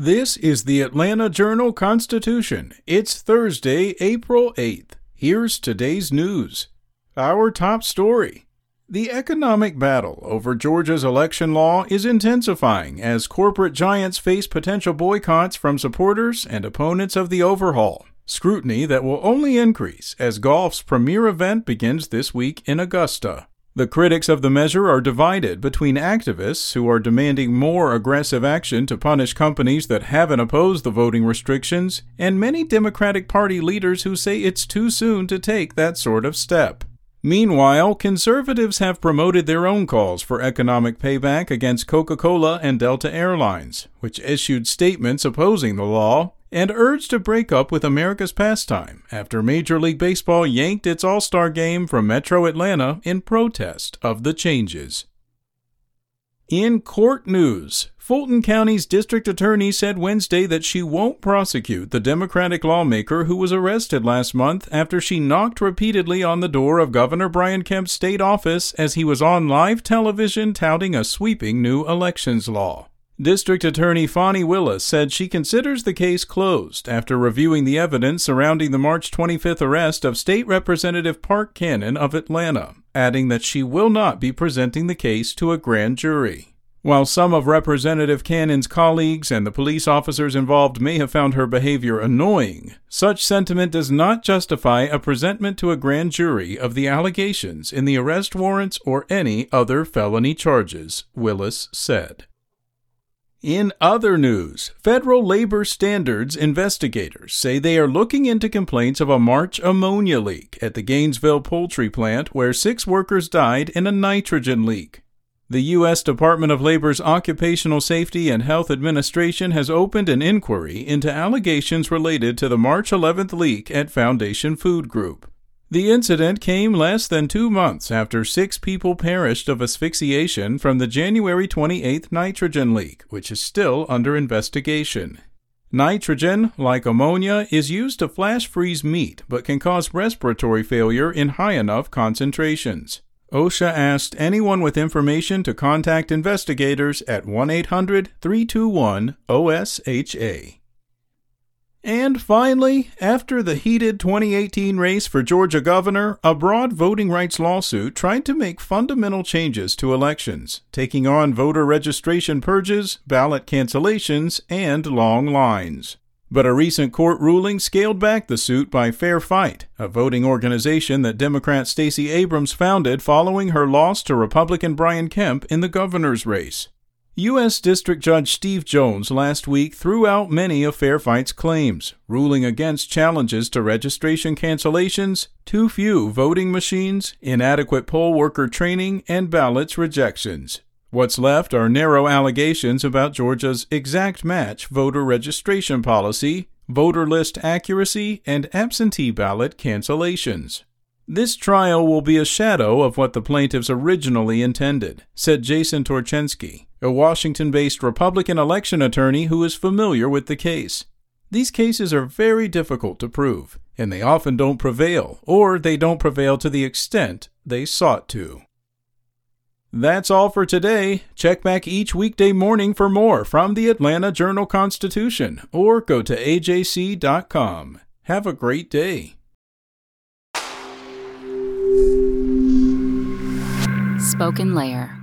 This is the Atlanta Journal Constitution. It's Thursday, April 8th. Here's today's news. Our top story. The economic battle over Georgia's election law is intensifying as corporate giants face potential boycotts from supporters and opponents of the overhaul. Scrutiny that will only increase as golf's premier event begins this week in Augusta. The critics of the measure are divided between activists who are demanding more aggressive action to punish companies that haven't opposed the voting restrictions, and many Democratic Party leaders who say it's too soon to take that sort of step. Meanwhile, conservatives have promoted their own calls for economic payback against Coca Cola and Delta Airlines, which issued statements opposing the law and urged to break up with America's pastime after Major League Baseball yanked its All Star game from Metro Atlanta in protest of the changes. In court news, Fulton County's district attorney said Wednesday that she won't prosecute the Democratic lawmaker who was arrested last month after she knocked repeatedly on the door of Governor Brian Kemp's state office as he was on live television touting a sweeping new elections law. District Attorney Fani Willis said she considers the case closed after reviewing the evidence surrounding the March 25th arrest of State Representative Park Cannon of Atlanta, adding that she will not be presenting the case to a grand jury. While some of Representative Cannon's colleagues and the police officers involved may have found her behavior annoying, such sentiment does not justify a presentment to a grand jury of the allegations in the arrest warrants or any other felony charges, Willis said. In other news, federal labor standards investigators say they are looking into complaints of a March ammonia leak at the Gainesville poultry plant where six workers died in a nitrogen leak. The U.S. Department of Labor's Occupational Safety and Health Administration has opened an inquiry into allegations related to the March 11th leak at Foundation Food Group. The incident came less than two months after six people perished of asphyxiation from the January 28th nitrogen leak, which is still under investigation. Nitrogen, like ammonia, is used to flash freeze meat but can cause respiratory failure in high enough concentrations. OSHA asked anyone with information to contact investigators at 1 800 321 OSHA. And finally, after the heated 2018 race for Georgia governor, a broad voting rights lawsuit tried to make fundamental changes to elections, taking on voter registration purges, ballot cancellations, and long lines. But a recent court ruling scaled back the suit by Fair Fight, a voting organization that Democrat Stacey Abrams founded following her loss to Republican Brian Kemp in the governor's race. U.S. District Judge Steve Jones last week threw out many of Fair Fight's claims, ruling against challenges to registration cancellations, too few voting machines, inadequate poll worker training, and ballots rejections. What's left are narrow allegations about Georgia's exact match voter registration policy, voter list accuracy, and absentee ballot cancellations. This trial will be a shadow of what the plaintiffs originally intended, said Jason Torchinsky, a Washington based Republican election attorney who is familiar with the case. These cases are very difficult to prove, and they often don't prevail, or they don't prevail to the extent they sought to. That's all for today. Check back each weekday morning for more from the Atlanta Journal Constitution, or go to ajc.com. Have a great day. Spoken Layer